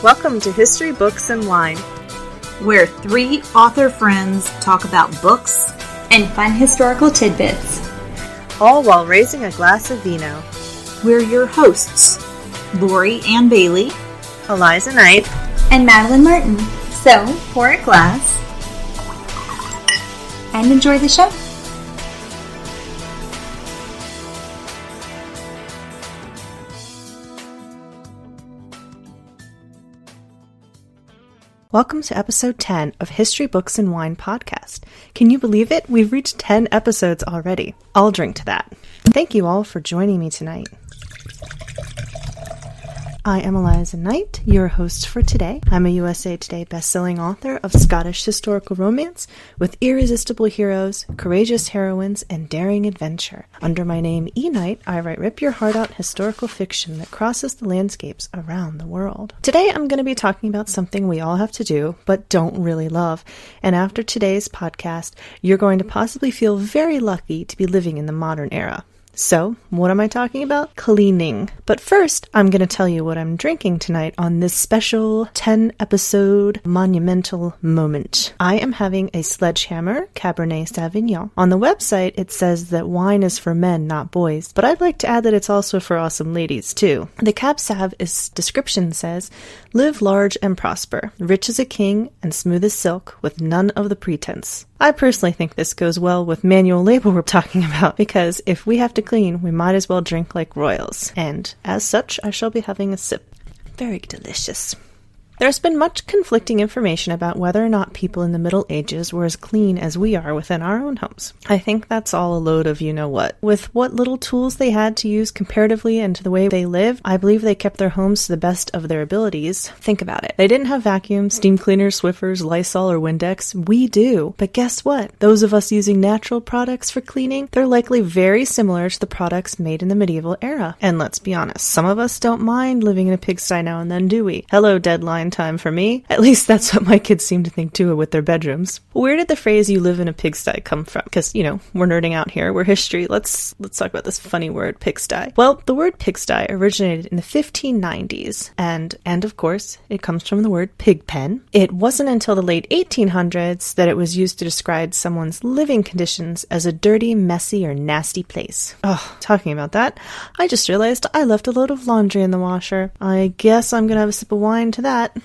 Welcome to History, Books, and Wine, where three author friends talk about books and fun historical tidbits, all while raising a glass of vino. We're your hosts, Lori Ann Bailey, Eliza Knight, and Madeline Martin. So pour a glass and enjoy the show. Welcome to episode 10 of History, Books, and Wine podcast. Can you believe it? We've reached 10 episodes already. I'll drink to that. Thank you all for joining me tonight. I am Eliza Knight, your host for today. I'm a USA Today bestselling author of Scottish historical romance with irresistible heroes, courageous heroines, and daring adventure. Under my name E Knight, I write rip your heart out historical fiction that crosses the landscapes around the world. Today I'm going to be talking about something we all have to do but don't really love. And after today's podcast, you're going to possibly feel very lucky to be living in the modern era. So, what am I talking about? Cleaning. But first, I'm going to tell you what I'm drinking tonight on this special 10 episode monumental moment. I am having a Sledgehammer Cabernet Sauvignon. On the website, it says that wine is for men, not boys, but I'd like to add that it's also for awesome ladies, too. The Cab Sav is, description says, live large and prosper, rich as a king and smooth as silk, with none of the pretense. I personally think this goes well with manual labor we're talking about because if we have to clean, we might as well drink like royals. And as such, I shall be having a sip. Very delicious. There's been much conflicting information about whether or not people in the Middle Ages were as clean as we are within our own homes. I think that's all a load of you know what. With what little tools they had to use comparatively and to the way they live, I believe they kept their homes to the best of their abilities. Think about it. They didn't have vacuums, steam cleaners, Swiffers, Lysol, or Windex. We do. But guess what? Those of us using natural products for cleaning, they're likely very similar to the products made in the medieval era. And let's be honest, some of us don't mind living in a pigsty now and then, do we? Hello, deadline time for me. At least that's what my kids seem to think too with their bedrooms. Where did the phrase "you live in a pigsty" come from? Because you know we're nerding out here. We're history. Let's let's talk about this funny word pigsty. Well, the word pigsty originated in the 1590s, and and of course it comes from the word pig pen. It wasn't until the late 1800s that it was used to describe someone's living conditions as a dirty, messy, or nasty place. Oh, talking about that, I just realized I left a load of laundry in the washer. I guess I'm gonna have a sip of wine to that.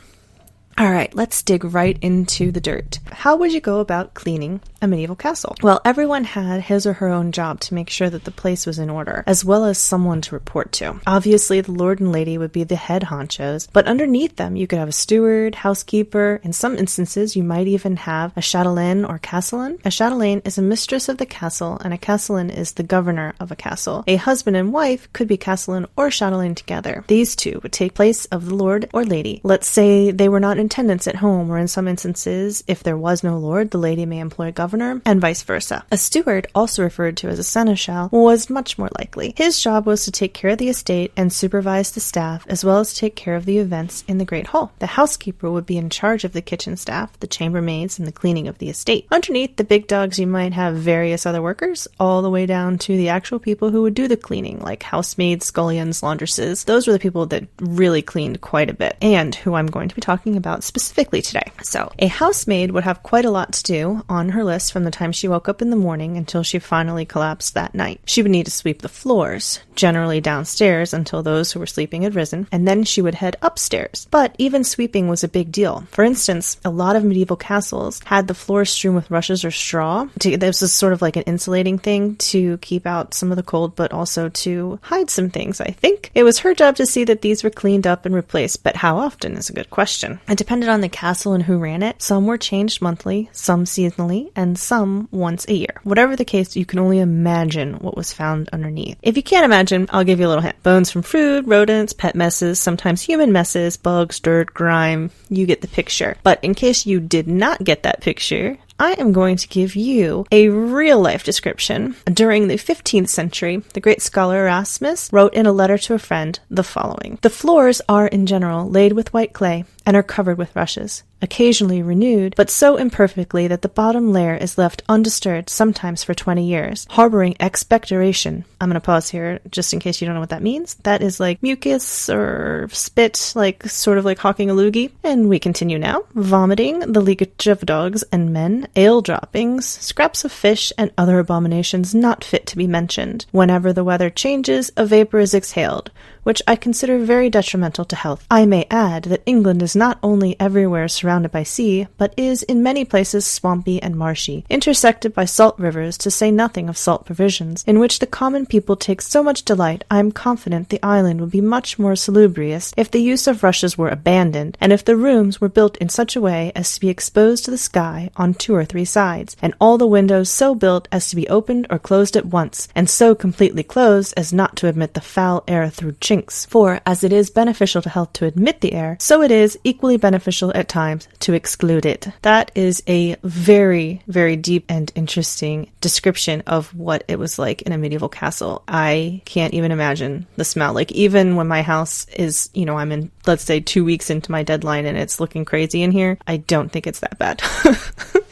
All right, let's dig right into the dirt. How would you go about cleaning a medieval castle? Well, everyone had his or her own job to make sure that the place was in order, as well as someone to report to. Obviously, the lord and lady would be the head honchos, but underneath them, you could have a steward, housekeeper. In some instances, you might even have a chatelaine or castellan. A chatelaine is a mistress of the castle, and a castellan is the governor of a castle. A husband and wife could be castellan or chatelaine together. These two would take place of the lord or lady. Let's say they were not attendants at home, or in some instances, if there was no lord, the lady may employ a governor, and vice versa. A steward, also referred to as a seneschal, was much more likely. His job was to take care of the estate and supervise the staff, as well as take care of the events in the Great Hall. The housekeeper would be in charge of the kitchen staff, the chambermaids, and the cleaning of the estate. Underneath the big dogs, you might have various other workers, all the way down to the actual people who would do the cleaning, like housemaids, scullions, laundresses. Those were the people that really cleaned quite a bit, and who I'm going to be talking about specifically today. So, a housemaid would have quite a lot to do on her list from the time she woke up in the morning until she finally collapsed that night. She would need to sweep the floors, generally downstairs until those who were sleeping had risen, and then she would head upstairs. But even sweeping was a big deal. For instance, a lot of medieval castles had the floors strewn with rushes or straw. To, this was sort of like an insulating thing to keep out some of the cold, but also to hide some things, I think. It was her job to see that these were cleaned up and replaced, but how often is a good question. It depended on the castle and who ran it. Some were changed monthly, some seasonally, and some once a year. Whatever the case, you can only imagine what was found underneath. If you can't imagine, I'll give you a little hint. Bones from food, rodents, pet messes, sometimes human messes, bugs, dirt, grime. You get the picture. But in case you did not get that picture, I am going to give you a real life description. During the 15th century, the great scholar Erasmus wrote in a letter to a friend the following The floors are, in general, laid with white clay, and are covered with rushes occasionally renewed, but so imperfectly that the bottom layer is left undisturbed sometimes for 20 years, harboring expectoration. I'm going to pause here just in case you don't know what that means. That is like mucus or spit, like sort of like hawking a loogie. And we continue now. Vomiting, the leakage of dogs and men, ale droppings, scraps of fish, and other abominations not fit to be mentioned. Whenever the weather changes, a vapor is exhaled, which I consider very detrimental to health. I may add that England is not only everywhere surrounded by sea, but is in many places swampy and marshy, intersected by salt rivers, to say nothing of salt provisions, in which the common people take so much delight, I am confident the island would be much more salubrious if the use of rushes were abandoned, and if the rooms were built in such a way as to be exposed to the sky on two or three sides, and all the windows so built as to be opened or closed at once, and so completely closed as not to admit the foul air through chinks. For, as it is beneficial to health to admit the air, so it is equally beneficial at times to exclude it. That is a very, very deep and interesting description of what it was like in a medieval castle. I can't even imagine the smell. Like, even when my house is, you know, I'm in, let's say, two weeks into my deadline and it's looking crazy in here, I don't think it's that bad.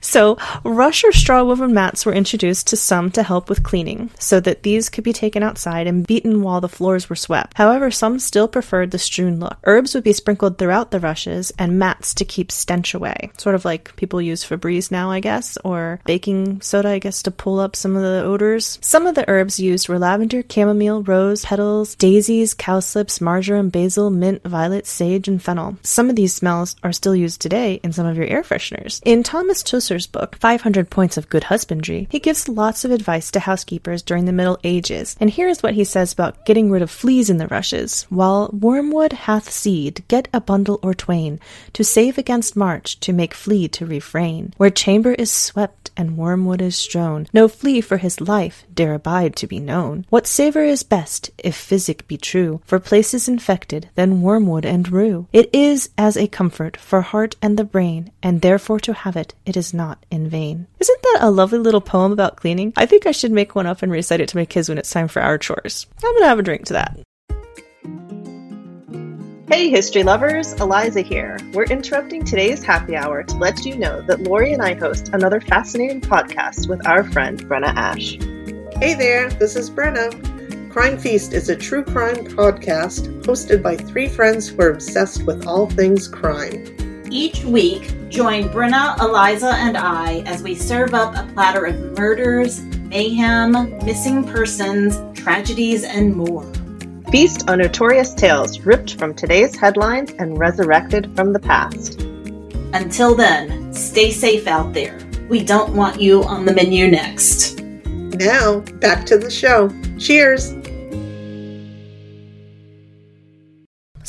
so, rush or straw woven mats were introduced to some to help with cleaning, so that these could be taken outside and beaten while the floors were swept. However, some still preferred the strewn look. Herbs would be sprinkled throughout the rushes and mats to keep stench away. Sort of like people use Febreze now, I guess, or baking soda, I guess, to pull up some of the odors. Some of the herbs used were lavender, chamomile, rose, petals, daisies, cowslips, marjoram, basil, mint, violet, sage, and fennel. Some of these smells are still used today in some of your air fresheners. In Thomas Tusser's book, 500 Points of Good Husbandry, he gives lots of advice to housekeepers during the Middle Ages, and here's what he says about getting rid of fleas in the rushes. While wormwood hath seed, get a bundle or twain, to save against March, to make flea to refrain. Where chamber is swept and wormwood is strown, no flea for his life dare abide to be known. What savour is best, if physic be true, for places infected, than wormwood and rue? It is as a comfort for heart and the brain, and therefore to have it, it is not in vain. Isn't that a lovely little poem about cleaning? I think I should make one up and recite it to my kids when it's time for our chores. I'm gonna have a drink to that. Hey, history lovers, Eliza here. We're interrupting today's happy hour to let you know that Lori and I host another fascinating podcast with our friend Brenna Ash. Hey there, this is Brenna. Crime Feast is a true crime podcast hosted by three friends who are obsessed with all things crime. Each week, join Brenna, Eliza, and I as we serve up a platter of murders, mayhem, missing persons, tragedies, and more. Feast on notorious tales ripped from today's headlines and resurrected from the past. Until then, stay safe out there. We don't want you on the menu next. Now, back to the show. Cheers!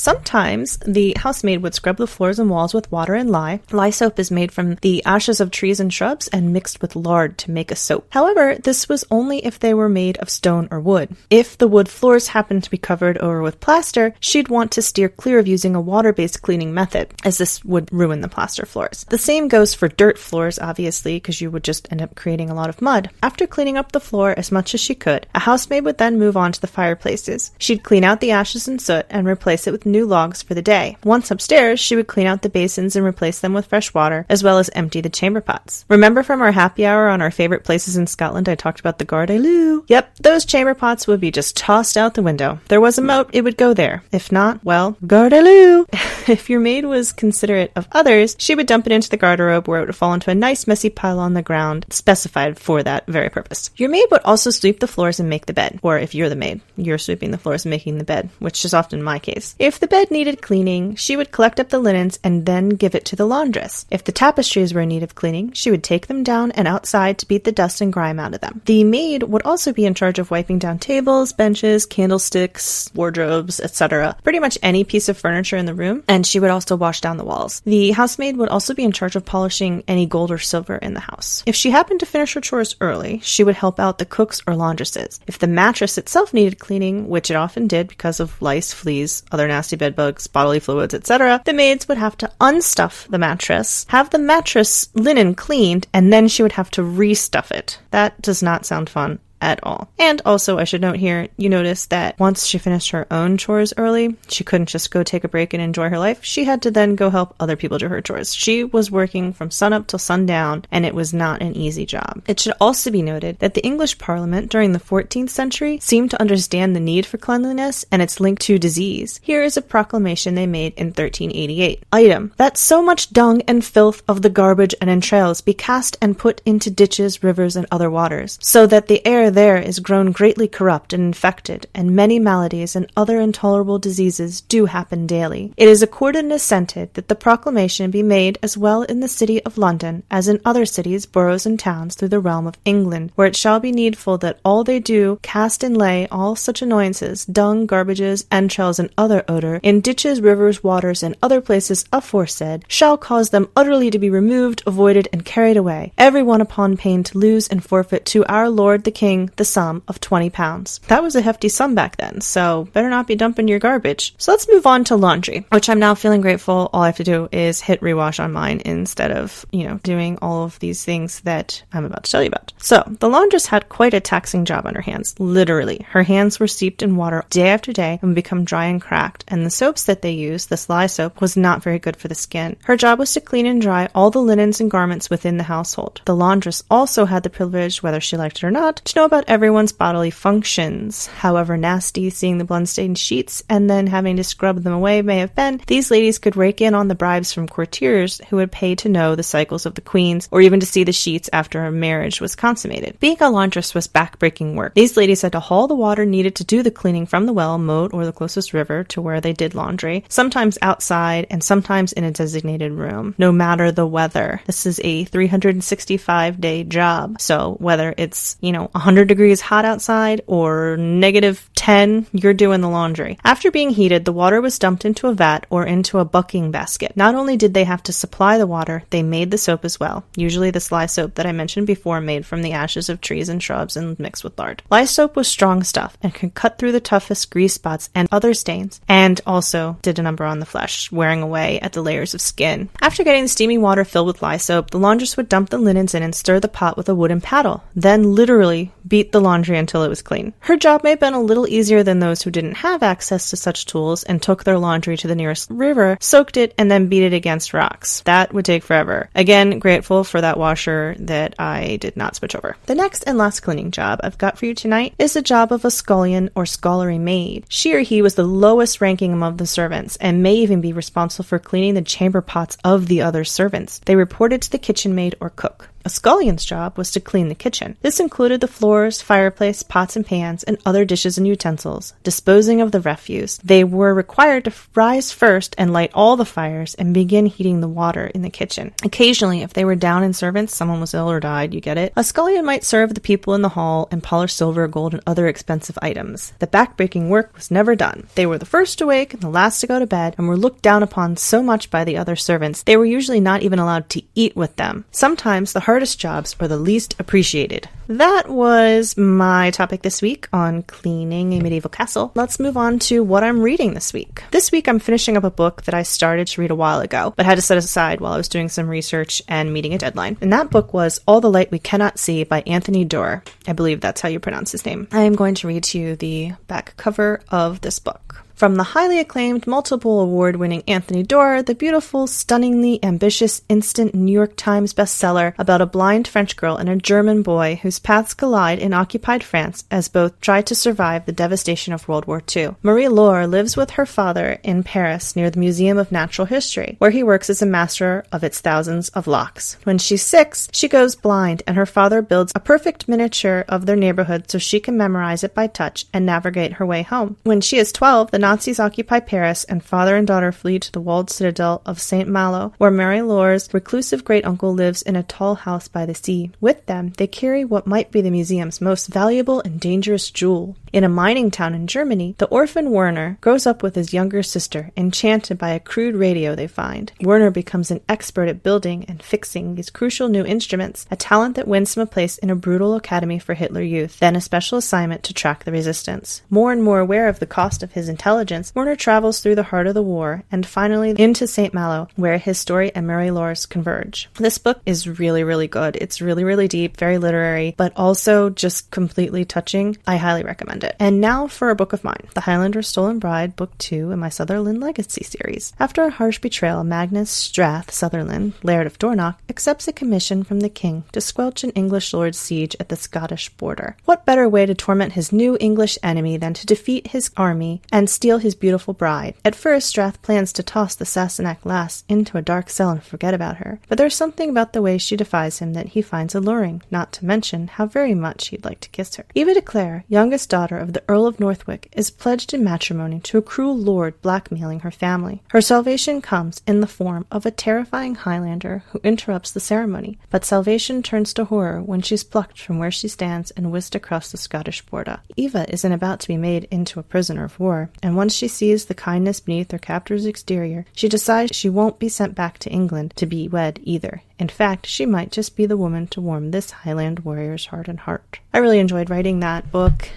Sometimes the housemaid would scrub the floors and walls with water and lye. Lye soap is made from the ashes of trees and shrubs and mixed with lard to make a soap. However, this was only if they were made of stone or wood. If the wood floors happened to be covered over with plaster, she'd want to steer clear of using a water based cleaning method, as this would ruin the plaster floors. The same goes for dirt floors, obviously, because you would just end up creating a lot of mud. After cleaning up the floor as much as she could, a housemaid would then move on to the fireplaces. She'd clean out the ashes and soot and replace it with new logs for the day. Once upstairs, she would clean out the basins and replace them with fresh water, as well as empty the chamber pots. Remember from our happy hour on our favorite places in Scotland, I talked about the Garde Lou? Yep, those chamber pots would be just tossed out the window. There was a moat, it would go there. If not, well, Garde Lou! if your maid was considerate of others, she would dump it into the garderobe where it would fall into a nice messy pile on the ground, specified for that very purpose. Your maid would also sweep the floors and make the bed. Or if you're the maid, you're sweeping the floors and making the bed, which is often my case. If the bed needed cleaning, she would collect up the linens and then give it to the laundress. If the tapestries were in need of cleaning, she would take them down and outside to beat the dust and grime out of them. The maid would also be in charge of wiping down tables, benches, candlesticks, wardrobes, etc. Pretty much any piece of furniture in the room, and she would also wash down the walls. The housemaid would also be in charge of polishing any gold or silver in the house. If she happened to finish her chores early, she would help out the cooks or laundresses. If the mattress itself needed cleaning, which it often did because of lice, fleas, other nasty bed bugs, bodily fluids, etc., the maids would have to unstuff the mattress, have the mattress linen cleaned, and then she would have to restuff it. That does not sound fun at all. And also, I should note here, you notice that once she finished her own chores early, she couldn't just go take a break and enjoy her life. She had to then go help other people do her chores. She was working from sunup till sundown, and it was not an easy job. It should also be noted that the English Parliament during the 14th century seemed to understand the need for cleanliness and its link to disease. Here is a proclamation they made in 1388. Item that so much dung and filth of the garbage and entrails be cast and put into ditches, rivers, and other waters, so that the air there is grown greatly corrupt and infected, and many maladies and other intolerable diseases do happen daily. It is accorded and assented that the proclamation be made as well in the city of London as in other cities, boroughs, and towns through the realm of England, where it shall be needful that all they do cast and lay all such annoyances, dung, garbages, entrails, and other odor, in ditches, rivers, waters, and other places aforesaid, shall cause them utterly to be removed, avoided, and carried away, every one upon pain to lose and forfeit to our Lord the King the sum of twenty pounds. That was a hefty sum back then, so better not be dumping your garbage. So let's move on to laundry, which I'm now feeling grateful. All I have to do is hit rewash on mine instead of, you know, doing all of these things that I'm about to tell you about. So the laundress had quite a taxing job on her hands, literally. Her hands were steeped in water day after day and would become dry and cracked, and the soaps that they used, the lye soap, was not very good for the skin. Her job was to clean and dry all the linens and garments within the household. The laundress also had the privilege, whether she liked it or not, to know about everyone's bodily functions. However nasty seeing the blood-stained sheets and then having to scrub them away may have been, these ladies could rake in on the bribes from courtiers who would pay to know the cycles of the queens, or even to see the sheets after a marriage was consummated. Being a laundress was back-breaking work. These ladies had to haul the water needed to do the cleaning from the well, moat, or the closest river to where they did laundry, sometimes outside and sometimes in a designated room, no matter the weather. This is a 365 day job. So whether it's, you know, 100 degrees hot outside or negative 10, you're doing the laundry. After being heated, the water was dumped into a vat or into a bucking basket. Not only did they have to supply the water, they made the soap as well. Usually the lye soap that I mentioned before made from the ashes of trees and shrubs and mixed with lard. Lye soap was strong stuff and could cut through the toughest grease spots and other stains, and also did a number on the flesh, wearing away at the layers of skin. After getting the steamy water filled with lye soap, the laundress would dump the linens in and stir the pot with a wooden paddle, then literally beat the laundry until it was clean. Her job may have been a little easier than those who didn't have access to such tools and took their laundry to the nearest river, soaked it, and then beat it against rocks. That would take forever. Again, grateful for that washer that I did not switch over. The next and last cleaning job I've got for you tonight is the job of a scullion or scullery maid. She or he was the lowest ranking among the servants and may even be responsible for cleaning the chamber pots of the other servants. They reported to the kitchen maid or cook. A scullion's job was to clean the kitchen. This included the floors, fireplace, pots and pans, and other dishes and utensils, disposing of the refuse. They were required to rise first and light all the fires and begin heating the water in the kitchen. Occasionally, if they were down in servants, someone was ill or died, you get it, a scullion might serve the people in the hall and polish silver, gold, and other expensive items. The backbreaking work was never done. They were the first to wake and the last to go to bed, and were looked down upon so much by the other servants, they were usually not even allowed to eat with them. Sometimes the hardest jobs are the least appreciated. That was my topic this week on cleaning a medieval castle. Let's move on to what I'm reading this week. This week I'm finishing up a book that I started to read a while ago, but had to set aside while I was doing some research and meeting a deadline. And that book was All the Light We Cannot See by Anthony Doerr. I believe that's how you pronounce his name. I am going to read to you the back cover of this book. From the highly acclaimed, multiple award winning Anthony Doerr, the beautiful, stunningly ambitious, instant New York Times bestseller about a blind French girl and a German boy whose paths collide in occupied France as both try to survive the devastation of World War II. Marie Laure lives with her father in Paris near the Museum of Natural History, where he works as a master of its thousands of locks. When she's six, she goes blind, and her father builds a perfect miniature of their neighborhood so she can memorize it by touch and navigate her way home. When she is 12, the Nazis occupy Paris, and father and daughter flee to the walled citadel of Saint Malo, where Marie Laure's reclusive great uncle lives in a tall house by the sea. With them, they carry what might be the museum's most valuable and dangerous jewel In a mining town in Germany, the orphan Werner grows up with his younger sister, enchanted by a crude radio they find. Werner becomes an expert at building and fixing these crucial new instruments, a talent that wins him a place in a brutal academy for Hitler Youth, then a special assignment to track the resistance. More and more aware of the cost of his intelligence, Werner travels through the heart of the war and finally into St. Malo, where his story and Marie Laure's converge. This book is really, really good. It's really, really deep, very literary, but also just completely touching. I highly recommend it. And now for a book of mine The Highlander's Stolen Bride, Book 2 in my Sutherland Legacy series. After a harsh betrayal, Magnus Strath Sutherland, Laird of Dornoch, accepts a commission from the king to squelch an English lord's siege at the Scottish border. What better way to torment his new English enemy than to defeat his army and steal his beautiful bride? At first, Strath plans to toss the Sassenach lass into a dark cell and forget about her, but there's something about the way she defies him that he finds alluring, not to mention how very much he'd like to kiss her. Eva de Clare, youngest daughter of the Earl of Northwick, is pledged in matrimony to a cruel lord blackmailing her family. Her salvation comes in the form of a terrifying Highlander who interrupts the ceremony, but salvation turns to horror when she's plucked from where she stands and whisked across the Scottish border. Eva isn't about to be made into a prisoner of war, and once she sees the kindness beneath her captor's exterior, she decides she won't be sent back to England to be wed either. In fact, she might just be the woman to warm this Highland warrior's heart and heart. I really enjoyed writing that book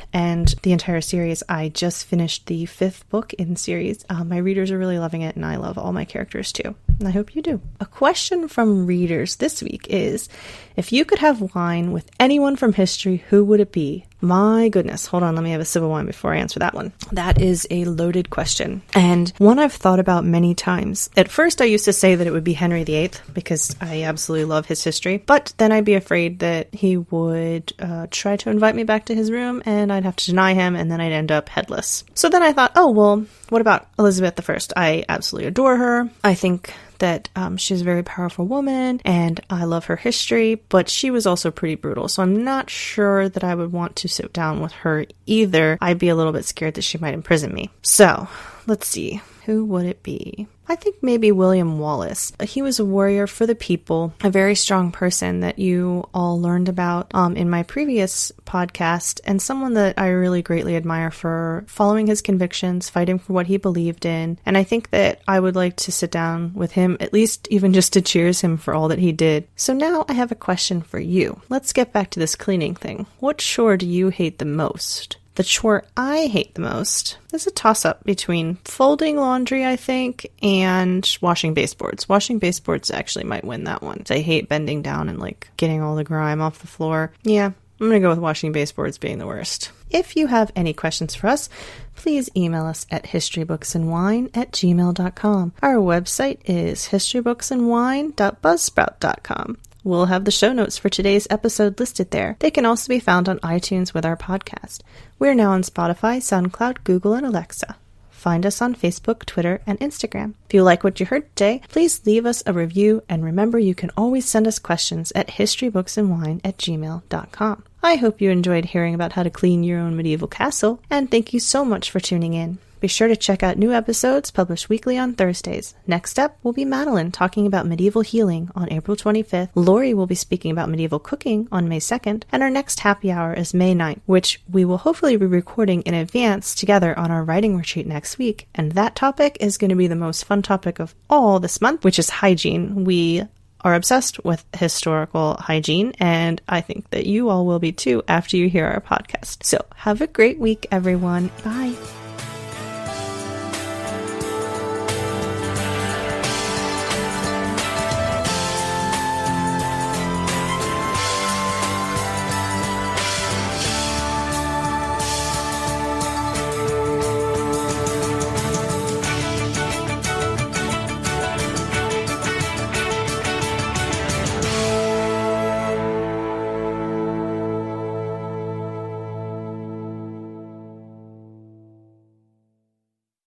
the entire series. I just finished the fifth book in the series. Uh, my readers are really loving it, and I love all my characters too. And I hope you do. A question from readers this week is if you could have wine with anyone from history, who would it be? My goodness. Hold on, let me have a sip of wine before I answer that one. That is a loaded question, and one I've thought about many times. At first, I used to say that it would be Henry VIII because I absolutely love his history, but then I'd be afraid that he would uh, try to invite me back to his room and I'd have to deny him, and then I'd end up headless. So then I thought, oh, well, what about Elizabeth I? I absolutely adore her. I think that um, she's a very powerful woman and I love her history, but she was also pretty brutal. So I'm not sure that I would want to sit down with her either. I'd be a little bit scared that she might imprison me. So let's see. Who would it be? I think maybe William Wallace. He was a warrior for the people, a very strong person that you all learned about um, in my previous podcast, and someone that I really greatly admire for following his convictions, fighting for what he believed in. And I think that I would like to sit down with him, at least even just to cheers him for all that he did. So now I have a question for you. Let's get back to this cleaning thing. What chore do you hate the most? The chore I hate the most is a toss up between folding laundry, I think, and washing baseboards. Washing baseboards actually might win that one. I hate bending down and like getting all the grime off the floor. Yeah, I'm going to go with washing baseboards being the worst. If you have any questions for us, please email us at historybooksandwine at gmail.com. Our website is historybooksandwine.buzzsprout.com. We'll have the show notes for today's episode listed there. They can also be found on iTunes with our podcast. We're now on Spotify, SoundCloud, Google, and Alexa. Find us on Facebook, Twitter, and Instagram. If you like what you heard today, please leave us a review and remember you can always send us questions at historybooksandwine at gmail.com. I hope you enjoyed hearing about how to clean your own medieval castle, and thank you so much for tuning in. Be sure to check out new episodes published weekly on Thursdays. Next up will be Madeline talking about medieval healing on April 25th. Lori will be speaking about medieval cooking on May 2nd. And our next happy hour is May 9th, which we will hopefully be recording in advance together on our writing retreat next week. And that topic is going to be the most fun topic of all this month, which is hygiene. We are obsessed with historical hygiene, and I think that you all will be too after you hear our podcast. So have a great week, everyone. Bye.